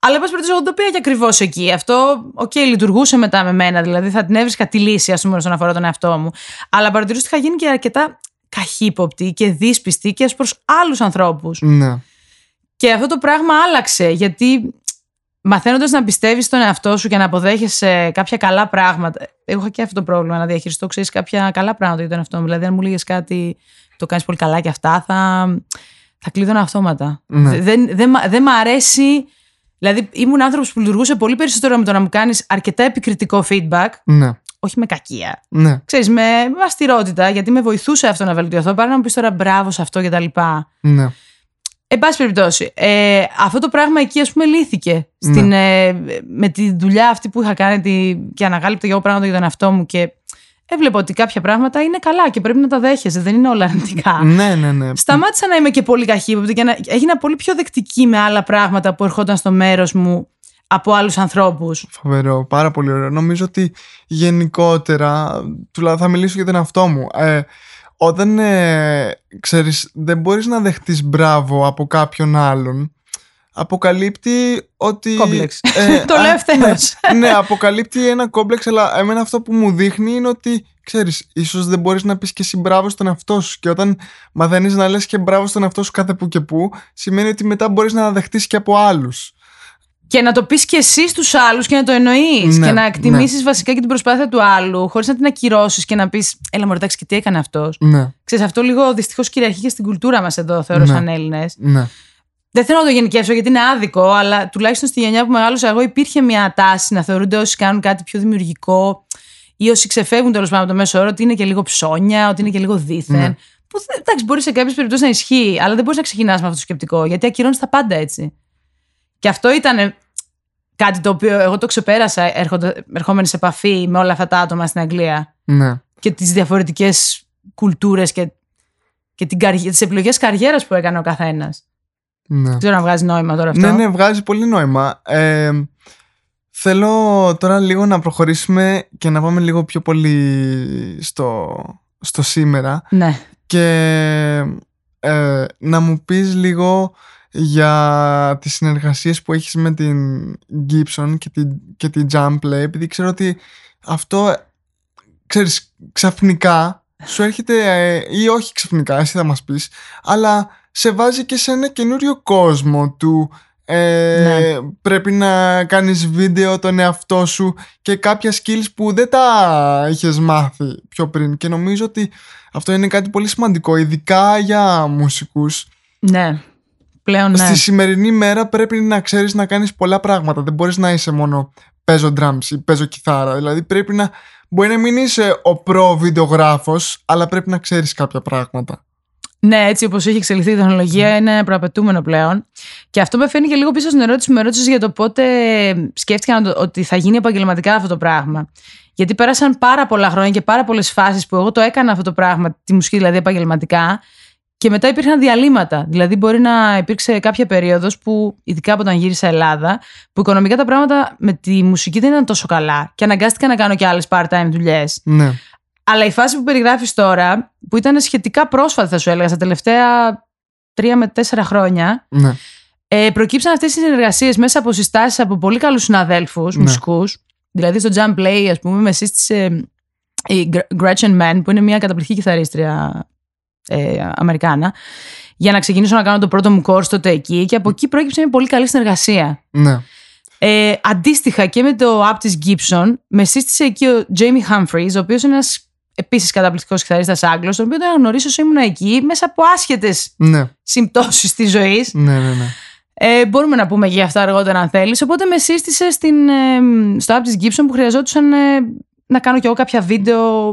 Αλλά, εν πάση περιπτώσει, εγώ το πήγα και ακριβώς εκεί. Αυτό, οκ, λειτουργούσε μετά με μένα. Δηλαδή, θα την έβρισκα τη λύση, ας πούμε, όσον αφορά τον εαυτό μου. Αλλά παρατηρούσα ότι είχα γίνει και αρκετά καχύποπτη και δύσπιστη και ως προς άλλους ανθρώπους. ναι, Και αυτό το πράγμα άλλαξε, γιατί μαθαίνοντας να πιστεύεις στον εαυτό σου και να αποδέχεσαι κάποια καλά πράγματα. Εγώ είχα και αυτό το πρόβλημα να διαχειριστώ, ξέρεις, κάποια καλά πράγματα για τον εαυτό μου. Δηλαδή, αν μου 'λεγες κάτι, το κάνεις πολύ καλά και αυτά, θα, θα κλείδωνα αυτόματα. Ναι. Δεν, δεν, μ'- δεν μ' αρέσει. Δηλαδή, ήμουν άνθρωπος που λειτουργούσε πολύ περισσότερο με το να μου κάνεις αρκετά επικριτικό feedback, ναι, όχι με κακία. ναι, Ξέρεις, με, με αυστηρότητα, γιατί με βοηθούσε αυτό να βελτιωθώ, παρά να μου πεις τώρα μπράβο σε αυτό κτλ. ναι, Εν πάση περιπτώσει, ε, αυτό το πράγμα εκεί ας πούμε λύθηκε στην, ε, με τη δουλειά αυτή που είχα κάνει τη, και αναγάλυπτα για εγώ πράγματα για τον εαυτό μου και έβλεπα ότι κάποια πράγματα είναι καλά και πρέπει να τα δέχεσαι, δεν είναι όλα αρνητικά. ναι, ναι, ναι. Σταμάτησα να είμαι και πολύ καχύποπτη και να, έγινα πολύ πιο δεκτική με άλλα πράγματα που ερχόταν στο μέρος μου από άλλους ανθρώπους. Φοβερό, πάρα πολύ ωραίο. Νομίζω ότι γενικότερα, τουλάχιστον θα μιλήσω για τον εαυτό μου. Ε, όταν ε, ξέρεις, δεν μπορείς να δεχτείς μπράβο από κάποιον άλλον, αποκαλύπτει ότι. Κόμπλεξ. ε, Το α, λέω ευθέως. Ναι, ναι, αποκαλύπτει ένα κόμπλεξ, αλλά εμένα αυτό που μου δείχνει είναι ότι, ξέρεις, ίσως δεν μπορείς να πεις και εσύ μπράβο στον εαυτό σου. Και όταν μαθαίνεις να λες και μπράβο στον εαυτό σου κάθε που και που, σημαίνει ότι μετά μπορείς να δεχτείς και από άλλους. Και να το πεις και εσύ στους άλλους και να το εννοείς Ναι, και να εκτιμήσεις βασικά και την προσπάθεια του άλλου χωρίς να την ακυρώσεις και να πεις έλα μου εντάξει και τι έκανε αυτός. Ναι, Ξέρεις, αυτό λίγο δυστυχώς κυριαρχεί και στην κουλτούρα μας εδώ, θεωρώ, Ναι. σαν Έλληνες. ναι, Δεν θέλω να το γενικεύσω γιατί είναι άδικο, αλλά τουλάχιστον στη γενιά που μεγάλωσα εγώ υπήρχε μια τάση να θεωρούνται όσοι κάνουν κάτι πιο δημιουργικό ή όσοι ξεφεύγουν τέλος πάντων από το μέσο όρο ότι είναι και λίγο ψώνια, ότι είναι και λίγο δίθεν. Ναι. Που δεν- εντάξει, μπορεί σε κάποιες περιπτώσεις να ισχύει, αλλά δεν μπορείς να ξεκινάς με αυτό το σκεπτικό, γιατί ακυρώνεις τα πάντα έτσι. Και αυτό ήταν κάτι το οποίο εγώ το ξεπέρασα έρχοντα- ερχόμενη σε επαφή με όλα αυτά τα άτομα στην Αγγλία ναι. και τις διαφορετικές κουλτούρες και, και την καρι... τις επιλογές καριέρας που έκανε ο καθένας. Ναι. Δεν ξέρω να βγάζει νόημα τώρα αυτό. Ναι, ναι, βγάζει πολύ νόημα. Ε, θέλω τώρα λίγο να προχωρήσουμε και να πάμε λίγο πιο πολύ στο, στο σήμερα Ναι. και ε, να μου πεις λίγο για τις συνεργασίες που έχεις με την Gibson και την, και την Jamplay επειδή ξέρω ότι αυτό ξέρεις ξαφνικά σου έρχεται ε, ή όχι ξαφνικά εσύ θα μας πεις αλλά σε βάζει και σε ένα καινούριο κόσμο του ε, Ναι. πρέπει να κάνεις βίντεο τον εαυτό σου και κάποια skills που δεν τα είχες μάθει πιο πριν και νομίζω ότι αυτό είναι κάτι πολύ σημαντικό ειδικά για μουσικούς Ναι. Πλέον ναι. Στη σημερινή μέρα πρέπει να ξέρεις να κάνεις πολλά πράγματα. Δεν μπορείς να είσαι μόνο παίζω drums ή παίζω κιθάρα. Δηλαδή πρέπει να... Μπορεί να μην είσαι ο προ βιντεογράφος, αλλά πρέπει να ξέρεις κάποια πράγματα. Ναι, έτσι όπως έχει εξελιχθεί η τεχνολογία, είναι προαπαιτούμενο πλέον. Και αυτό με φέρνει και λίγο πίσω στην ερώτηση που με ρώτησες για το πότε σκέφτηκα να το- ότι θα γίνει επαγγελματικά αυτό το πράγμα. Γιατί πέρασαν πάρα πολλά χρόνια και πάρα πολλές φάσεις που εγώ το έκανα αυτό το πράγμα, τη μουσική δηλαδή επαγγελματικά, και μετά υπήρχαν διαλύματα. Δηλαδή, μπορεί να υπήρξε κάποια περίοδος που, ειδικά από όταν γύρισα Ελλάδα, που οικονομικά τα πράγματα με τη μουσική δεν ήταν τόσο καλά και αναγκάστηκα να κάνω και άλλες part-time δουλειές. Ναι. Αλλά η φάση που περιγράφεις τώρα, που ήταν σχετικά πρόσφατη θα σου έλεγα, στα τελευταία τρία με τέσσερα χρόνια, Ναι. ε, προκύψαν αυτές οι συνεργασίες μέσα από συστάσεις από πολύ καλούς συναδέλφους, Ναι. μουσικούς. Δηλαδή στο Jump Play, ας πούμε, με σύστησε η Gr- Gretchen Mann, που είναι μια καταπληκτική κιθαρίστρια ε, Αμερικάνα, για να ξεκινήσω να κάνω το πρώτο μου course τότε εκεί και από εκεί προέκυψε μια πολύ καλή συνεργασία. Ναι. Ε, αντίστοιχα και με το app της Gibson, με σύστησε εκεί ο Jamie Humphries, ο οποίος είναι ένας επίσης καταπληκτικός κιθαρίστας Άγγλος, τον οποίο τον γνωρίσω όσο ήμουν εκεί μέσα από άσχετες Ναι. συμπτώσεις της ζωής. Ναι, ναι, ναι. Ε, μπορούμε να πούμε και για αυτά αργότερα αν θέλεις. Οπότε με σύστησε στην, ε, στο app της Gibson που χρειαζόντουσαν ε, να κάνω κι εγώ κάποια βίντεο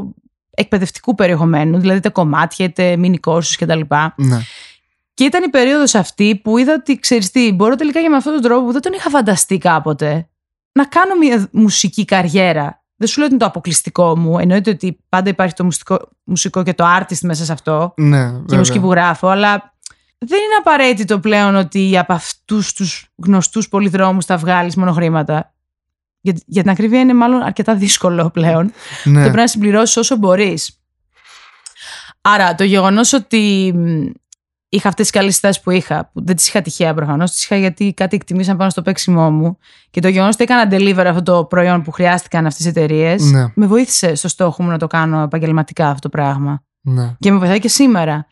εκπαιδευτικού περιεχομένου, δηλαδή είτε κομμάτια, είτε mini courses κτλ. ναι. Και ήταν η περίοδος αυτή που είδα ότι ξέρεις τι, μπορώ τελικά και με αυτόν τον τρόπο που δεν τον είχα φανταστεί κάποτε να κάνω μια μουσική καριέρα. Δεν σου λέω ότι είναι το αποκλειστικό μου. Εννοείται ότι πάντα υπάρχει το μουσικό, μουσικό και το artist μέσα σε αυτό ναι και η βέβαια. μουσική που γράφω, αλλά δεν είναι απαραίτητο πλέον ότι από αυτούς τους γνωστούς πολυδρόμους θα βγάλεις μόνο χρήματα. Για, για την ακρίβεια είναι μάλλον αρκετά δύσκολο πλέον και Ναι. πρέπει να συμπληρώσεις όσο μπορείς. Άρα το γεγονός ότι μ, είχα αυτές τις καλέ συστάσει που είχα, που δεν τις είχα τυχαία προφανώς, τις είχα γιατί κάτι εκτιμήσαν πάνω στο παίξιμό μου και το γεγονός ότι έκανα deliver αυτό το προϊόν που χρειάστηκαν αυτές οι εταιρείες, Ναι. με βοήθησε στο στόχο μου να το κάνω επαγγελματικά αυτό το πράγμα ναι. και με βοηθάει και σήμερα.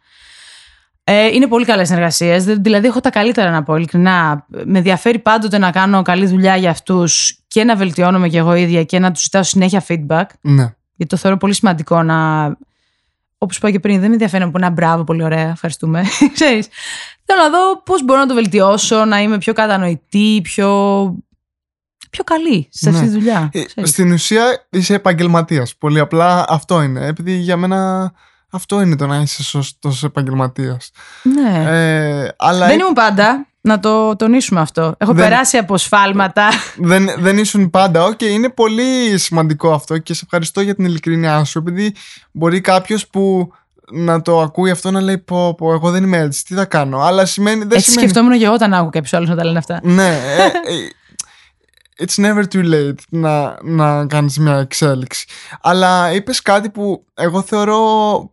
Ε, είναι πολύ καλές συνεργασίες. Δηλαδή, έχω τα καλύτερα να πω, ειλικρινά. Με ενδιαφέρει πάντοτε να κάνω καλή δουλειά για αυτούς και να βελτιώνομαι κι εγώ ίδια και να τους ζητάω συνέχεια feedback. ναι. Γιατί το θεωρώ πολύ σημαντικό να. Όπως είπα και πριν, δεν με ενδιαφέρει να πω ένα μπράβο, πολύ ωραία, ευχαριστούμε. Ξέρεις, θέλω να δω πώς μπορώ να το βελτιώσω, να είμαι πιο κατανοητή, πιο. πιο καλή σε αυτή Ναι. τη δουλειά. Ε, ξέρεις. Στην ουσία είσαι επαγγελματίας. Πολύ απλά αυτό είναι. Επειδή για μένα αυτό είναι το να είσαι σωστό επαγγελματίας. Ναι. Ε, αλλά Δεν ήμουν πάντα. Να το τονίσουμε αυτό. Έχω Δεν- περάσει από σφάλματα. δεν, δεν ήσουν πάντα. Οκ, είναι πολύ σημαντικό αυτό και σε ευχαριστώ για την ειλικρίνειά σου. Επειδή μπορεί κάποιος που να το ακούει αυτό να λέει πω, πω εγώ δεν είμαι έτσι, τι θα κάνω. Αλλά σημαίνει, δεν Έτσι σημαίνει... σκεφτόμουν και εγώ όταν άκουγα κάποιο άλλο να τα λένε αυτά. Ναι, ε, ε, it's never too late να, να κάνεις μια εξέλιξη. Αλλά είπες κάτι που εγώ θεωρώ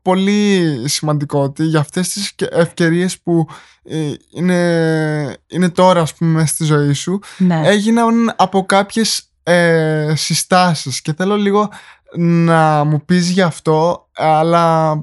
πολύ σημαντικό ότι για αυτές τις και- ευκαιρίες που ε, είναι, είναι τώρα ας πούμε μέσα στη ζωή σου Ναι. έγιναν από κάποιες ε, συστάσεις και θέλω λίγο να μου πεις γι' αυτό αλλά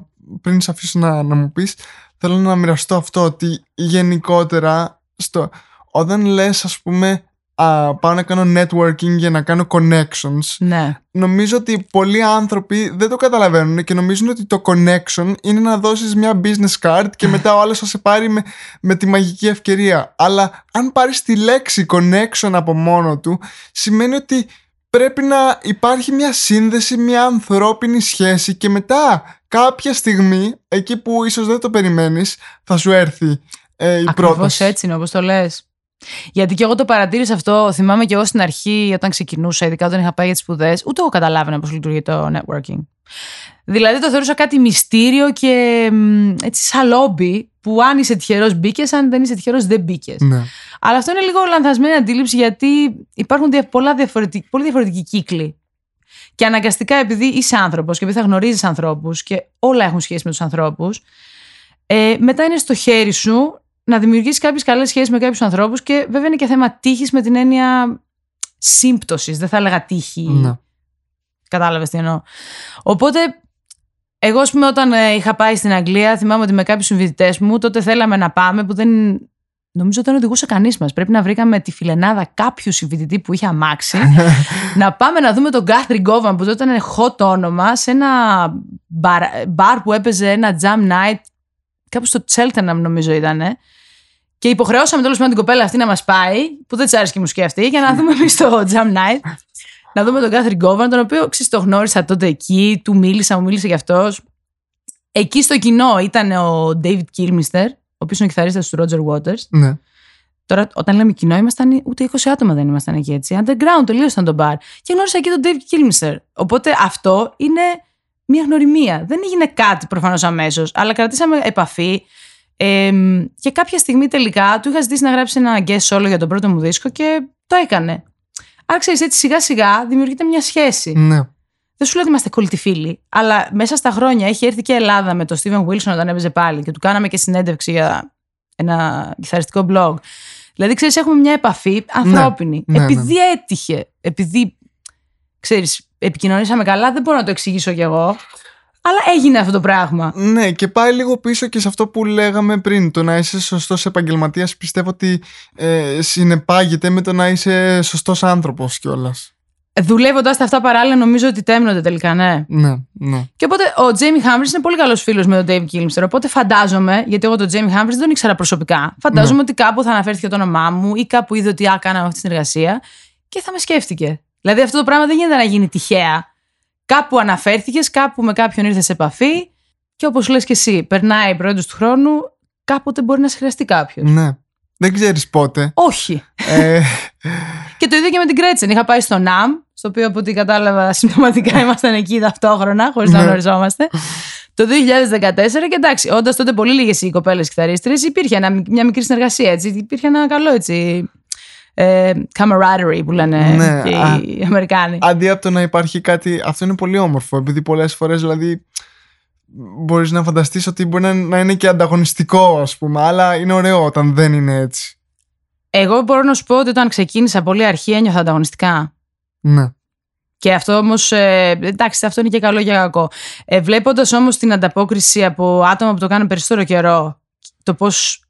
πριν σε αφήσω να, να μου πεις θέλω να μοιραστώ αυτό ότι γενικότερα στο, όταν λες ας πούμε α, πάω να κάνω networking για να κάνω connections ναι. νομίζω ότι πολλοί άνθρωποι δεν το καταλαβαίνουν και νομίζουν ότι το connection είναι να δώσεις μια business card και μετά ο άλλος θα σε πάρει με, με τη μαγική ευκαιρία. Αλλά αν πάρεις τη λέξη connection από μόνο του, σημαίνει ότι πρέπει να υπάρχει μια σύνδεση, μια ανθρώπινη σχέση και μετά κάποια στιγμή, εκεί που ίσως δεν το περιμένεις, θα σου έρθει ε, η Ακριβώς πρόταση. έτσι είναι όπως το λες. Γιατί και εγώ το παρατήρησα αυτό. Θυμάμαι και εγώ στην αρχή, όταν ξεκινούσα, ειδικά όταν είχα πάει για τις σπουδές, ούτε εγώ καταλάβαινα πώς λειτουργεί το networking. Δηλαδή το θεωρούσα κάτι μυστήριο και έτσι σαν λόμπι που αν είσαι τυχερός μπήκες, αν δεν είσαι τυχερός δεν μπήκες. Ναι. Αλλά αυτό είναι λίγο λανθασμένη αντίληψη γιατί υπάρχουν πολλά διαφορετικ, πολύ διαφορετικοί κύκλοι. Και αναγκαστικά επειδή είσαι άνθρωπος και επειδή θα γνωρίζεις ανθρώπους και όλα έχουν σχέση με τους ανθρώπους, ε, μετά είναι στο χέρι σου να δημιουργήσει κάποιες καλές σχέσεις με κάποιους ανθρώπους και βέβαια είναι και θέμα τύχης με την έννοια σύμπτωσης. Δεν θα έλεγα τύχη. Ναι. Κατάλαβες τι εννοώ. Οπότε, εγώ, ας πούμε, όταν ε, είχα πάει στην Αγγλία, θυμάμαι ότι με κάποιους συμφοιτητέ μου, τότε θέλαμε να πάμε που δεν. Νομίζω ότι δεν οδηγούσε κανείς μας. Πρέπει να βρήκαμε τη φιλενάδα κάποιου συμφοιτητή που είχε αμάξει. να πάμε να δούμε τον Guthrie Govan που τότε ήταν hot όνομα σε ένα μπαρ, που έπαιζε ένα jam night. Κάπου στο Cheltenham νομίζω ήταν. Και υποχρεώσαμε τέλος πάντων την κοπέλα αυτή να μας πάει, που δεν της άρεσε και η μουσική αυτή, για να δούμε εμείς το Jam Night να δούμε τον Κάθριν Γκόβαν, τον οποίο ξέρεις, το γνώρισα τότε εκεί, του μίλησα, μου μίλησε γι' αυτός. Εκεί στο κοινό ήταν ο David Kilmister, ο οποίος είναι ο κιθαρίστας του Roger Waters. Ναι. Τώρα, όταν λέμε κοινό, ήμασταν ούτε 20 άτομα δεν ήμασταν εκεί έτσι. Underground, τελείω ήταν το μπαρ. Και γνώρισα εκεί τον David Kilmister. Οπότε αυτό είναι μια γνωριμία. Δεν έγινε κάτι προφανώς αμέσως, αλλά κρατήσαμε επαφή. Ε, και κάποια στιγμή τελικά του είχα ζητήσει να γράψει ένα guest solo για τον πρώτο μου δίσκο και το έκανε. Άρα ξέρεις, έτσι σιγά σιγά δημιουργείται μια σχέση. Ναι. Δεν σου λέω ότι είμαστε κολλητοί φίλοι, αλλά μέσα στα χρόνια έχει έρθει και η Ελλάδα με τον Steven Wilson όταν έπαιζε πάλι και του κάναμε και συνέντευξη για ένα κιθαριστικό blog. Δηλαδή, ξέρεις, έχουμε μια επαφή ανθρώπινη. Ναι, ναι, επειδή έτυχε, επειδή ξέρεις, επικοινωνήσαμε καλά, δεν μπορώ να το εξηγήσω κι εγώ. Αλλά έγινε αυτό το πράγμα. Ναι, και πάει λίγο πίσω και σε αυτό που λέγαμε πριν. Το να είσαι σωστός επαγγελματίας πιστεύω ότι ε, συνεπάγεται με το να είσαι σωστός άνθρωπος κιόλας. Δουλεύοντας τα αυτά παράλληλα, νομίζω ότι τέμνονται τελικά, ναι. Ναι, ναι. Και οπότε ο Τζέιμι Χάμπρι είναι πολύ καλός φίλος με τον Dave Kilmister. Οπότε φαντάζομαι, γιατί εγώ τον Τζέιμι Χάμπρι δεν τον ήξερα προσωπικά, φαντάζομαι Ναι. ότι κάπου θα αναφέρθηκε το όνομά μου ή κάπου είδε ότι α, κάναμε αυτή τη συνεργασία και θα με σκέφτηκε. Δηλαδή αυτό το πράγμα δεν γίνεται να γίνει τυχαία. Κάπου αναφέρθηκες, κάπου με κάποιον ήρθες σε επαφή και όπως λες και εσύ, περνάει πρώτο τους χρόνου, κάποτε μπορεί να σε χρειαστεί κάποιος. ναι. Δεν ξέρεις πότε. Όχι. ε, Και το ίδιο και με την Κρέτσεν. Είχα πάει στο ΝΑΜ, στο οποίο από ό,τι κατάλαβα συμπτωματικά ήμασταν εκεί ταυτόχρονα, χωρίς να Ναι. γνωριζόμαστε. Το 2014 και εντάξει, όντας τότε πολύ λίγες οι κοπέλες κιθαρίστρε, υπήρχε ένα, μια μικρή συνεργασία. Έτσι, υπήρχε ένα καλό έτσι. Ε, camaraderie που λένε Ναι, και α. οι Αμερικάνοι. αντί από το να υπάρχει κάτι. Αυτό είναι πολύ όμορφο. Επειδή πολλές φορές δηλαδή. Μπορείς να φανταστείς ότι μπορεί να, να είναι και ανταγωνιστικό, ας πούμε. Αλλά είναι ωραίο όταν δεν είναι έτσι. Εγώ μπορώ να σου πω ότι όταν ξεκίνησα πολύ αρχή ένιωθα ανταγωνιστικά. Ναι. Και αυτό όμως. Ε, εντάξει, αυτό είναι και καλό και κακό. Ε, Βλέποντας όμως την ανταπόκριση από άτομα που το κάνουν περισσότερο καιρό, το πώς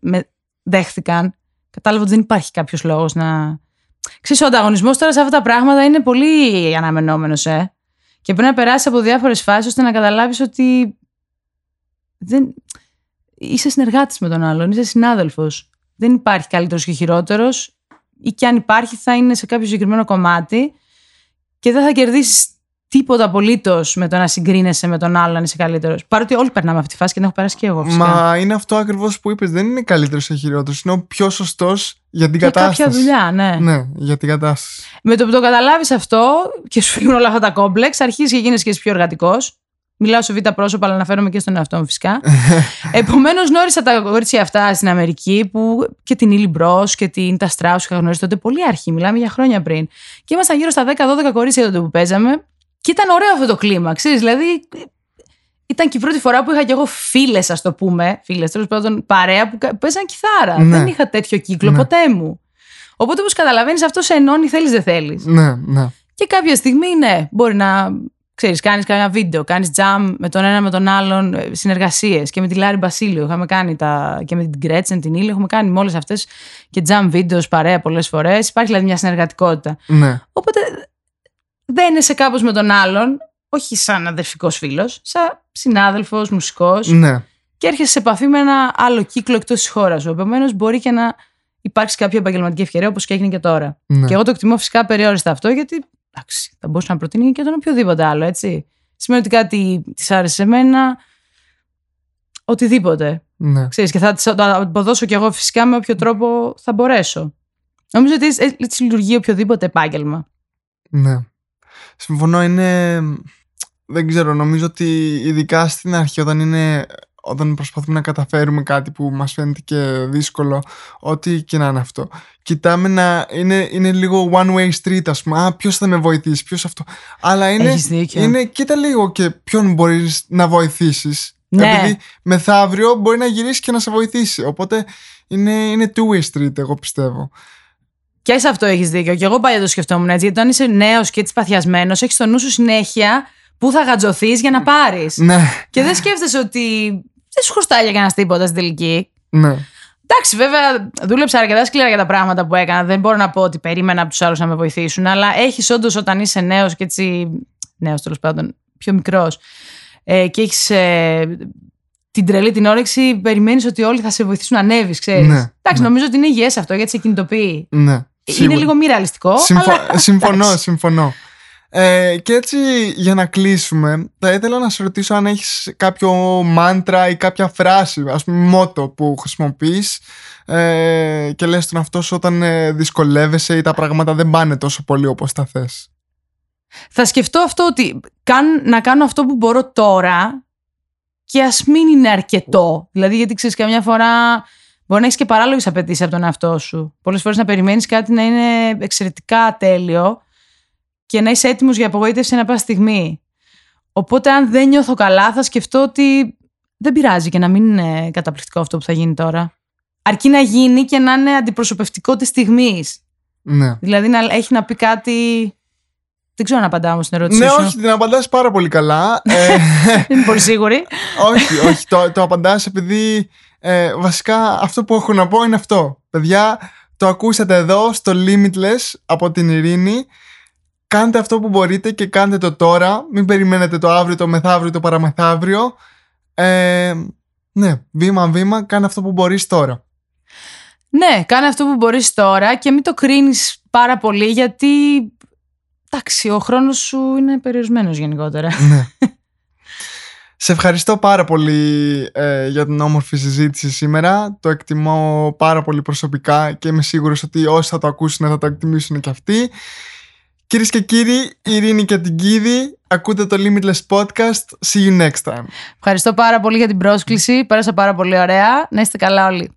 με δέχθηκαν, κατάλαβα ότι δεν υπάρχει κάποιος λόγος να. Ξέρεις, ο ανταγωνισμός τώρα σε αυτά τα πράγματα είναι πολύ αναμενόμενος, ε. Και πρέπει να περάσεις από διάφορες φάσεις ώστε να καταλάβεις ότι. Δεν... Είσαι συνεργάτης με τον άλλον, είσαι συνάδελφος. Δεν υπάρχει καλύτερος και χειρότερος, ή και αν υπάρχει, θα είναι σε κάποιο συγκεκριμένο κομμάτι και δεν θα κερδίσεις τίποτα απολύτως με το να συγκρίνεσαι με τον άλλον αν είσαι καλύτερος. Παρότι όλοι περνάμε αυτή τη φάση και την έχω περάσει και εγώ φυσικά. Μα είναι αυτό ακριβώς που είπες. Δεν είναι καλύτερος ή χειρότερος. Είναι ο πιο σωστός για την για κατάσταση. κάποια δουλειά, ναι. Ναι, για την κατάσταση. Με το που το καταλάβεις αυτό και σου φύγουν όλα αυτά τα κόμπλεξ, αρχίζεις και γίνεσαι και εσύ πιο εργατικός. Μιλάω σε β' πρόσωπο, αλλά αναφέρομαι και στον εαυτό μου φυσικά. Επομένως, γνώρισα τα κορίτσια αυτά στην Αμερική που και την Ήλι Μπρό και την Τα Στράους είχα γνωρίσει τότε πολύ αρχή. Μιλάμε για χρόνια πριν. Και ήμασταν γύρω στα 10-12 κορίτσια τότε που παίζαμε. Και ήταν ωραίο αυτό το κλίμα, ξέρεις, δηλαδή ήταν και η πρώτη φορά που είχα κι εγώ φίλες, ας το πούμε. Φίλες, τέλος πάντων, παρέα που κα- παίζαν κιθάρα. Ναι. Δεν είχα τέτοιο κύκλο Ναι. ποτέ μου. Οπότε, όπως καταλαβαίνεις, αυτό σε ενώνει, θέλεις, δεν θέλεις. Ναι, ναι. Και κάποια στιγμή, ναι, μπορεί να. Ξέρεις, κάνεις κανένα βίντεο, κάνεις jam με τον ένα με τον άλλον, ε, συνεργασίες και με τη Λάρη Μπασίλειο είχαμε κάνει τα, και με την Γκρέτσεν, την Ήλιο, έχουμε κάνει με όλες αυτές και jam βίντεος παρέα πολλές φορές. Υπάρχει δηλαδή μια συνεργατικότητα. ναι. Οπότε δεν είσαι κάπως με τον άλλον, όχι σαν αδερφικός φίλος, σαν συνάδελφος, μουσικός ναι. και έρχεσαι σε επαφή με ένα άλλο κύκλο εκτός της χώρας σου. Επομένως μπορεί και να υπάρξει κάποια επαγγελματική ευκαιρία όπως και έγινε και τώρα. ναι. Και εγώ το εκτιμώ φυσικά περιόριστα αυτό, γιατί εντάξει, θα μπορούσα να προτείνει και τον οποιοδήποτε άλλο, έτσι. Σημαίνει ότι κάτι της άρεσε σε μένα. Οτιδήποτε. Ναι. Ξέρεις, και θα τις- το αποδώσω κι εγώ φυσικά με όποιο τρόπο θα μπορέσω. Νομίζω ότι έτσι- έτσι λειτουργεί οποιοδήποτε επάγγελμα. Ναι. Συμφωνώ, είναι. Δεν ξέρω, νομίζω ότι ειδικά στην αρχή όταν είναι. Όταν προσπαθούμε να καταφέρουμε κάτι που μας φαίνεται και δύσκολο, ό,τι και να είναι αυτό. Κοιτάμε να είναι, είναι λίγο one way street, ας πούμε. Α, ποιος θα με βοηθήσει, ποιος αυτό. Αλλά είναι, Έχεις δίκιο. είναι κοίτα λίγο και ποιον μπορείς να βοηθήσεις. Ναι. Επειδή μεθαύριο μπορεί να γυρίσεις και να σε βοηθήσει. Οπότε είναι, είναι two way street, εγώ πιστεύω. Και σε αυτό έχεις δίκιο. Και εγώ παλιά το σκεφτόμουν έτσι. Γιατί όταν είσαι νέος και έτσι παθιασμένος, έχεις στο νου σου συνέχεια πού θα γατζωθείς για να πάρεις. Ναι, και δεν σκέφτεσαι ότι δεν σου χρωστάει για κανένας τίποτα στην τελική. ναι. Εντάξει, βέβαια, δούλεψα αρκετά σκληρά για τα πράγματα που έκανα. Δεν μπορώ να πω ότι περίμενα από τους άλλους να με βοηθήσουν. Αλλά έχεις όντως όταν είσαι νέος και έτσι. Νέος τέλος πάντων, πιο μικρός. Ε, και έχεις την τρελή την όρεξη, περιμένεις ότι όλοι θα σε βοηθήσουν να ανέβεις, ξέρεις. Ναι, Εντάξει, ναι. νομίζω ότι είναι υγιές αυτό γιατί σε κινητοποιεί. ναι. Είναι σίγουρα. λίγο μη ρεαλιστικό. Συμφω- αλλά... συμφωνώ, εντάξει. συμφωνώ. Ε, και έτσι για να κλείσουμε θα ήθελα να σε ρωτήσω αν έχεις κάποιο μάντρα ή κάποια φράση ας πούμε μότο που χρησιμοποιείς ε, και λες τον αυτό σου όταν ε, δυσκολεύεσαι ή τα πράγματα δεν πάνε τόσο πολύ όπως τα θες. Θα σκεφτώ αυτό ότι καν, να κάνω αυτό που μπορώ τώρα και ας μην είναι αρκετό. Δηλαδή, γιατί ξέρεις, καμιά φορά μπορεί να έχεις και παράλογες απαιτήσεις από τον εαυτό σου. Πολλές φορές να περιμένεις κάτι να είναι εξαιρετικά τέλειο και να είσαι έτοιμος για απογοήτευση ένα πάσα στιγμή. Οπότε, αν δεν νιώθω καλά, θα σκεφτώ ότι δεν πειράζει και να μην είναι καταπληκτικό αυτό που θα γίνει τώρα. Αρκεί να γίνει και να είναι αντιπροσωπευτικό της στιγμής. Ναι. Δηλαδή, να έχει να πει κάτι. Δεν ξέρω αν απαντάω στην ερώτησή Ναι, σου. όχι, την απαντάς πάρα πολύ καλά. Ε, Δεν είμαι πολύ σίγουρη. όχι, όχι, το, το απαντάς επειδή ε, βασικά αυτό που έχω να πω είναι αυτό. Παιδιά, το ακούσατε εδώ στο Limitless από την Ειρήνη. Κάντε αυτό που μπορείτε και κάντε το τώρα. Μην περιμένετε το αύριο, το μεθαύριο, το παραμεθαύριο. Ε, ναι, βήμα-βήμα, κάνε αυτό που μπορείς τώρα. Ναι, κάνε αυτό που μπορείς τώρα και μην το κρίνεις πάρα πολύ γιατί εντάξει, ο χρόνος σου είναι περιορισμένος γενικότερα. ναι. Σε ευχαριστώ πάρα πολύ ε, για την όμορφη συζήτηση σήμερα. Το εκτιμώ πάρα πολύ προσωπικά και είμαι σίγουρος ότι όσοι θα το ακούσουν θα το εκτιμήσουν και αυτοί. Κυρίες και κύριοι, Ειρήνη και την Κίδη, ακούτε το Limitless Podcast. See you next time. Ευχαριστώ πάρα πολύ για την πρόσκληση. Πέρασα πάρα πολύ ωραία. Να είστε καλά όλοι.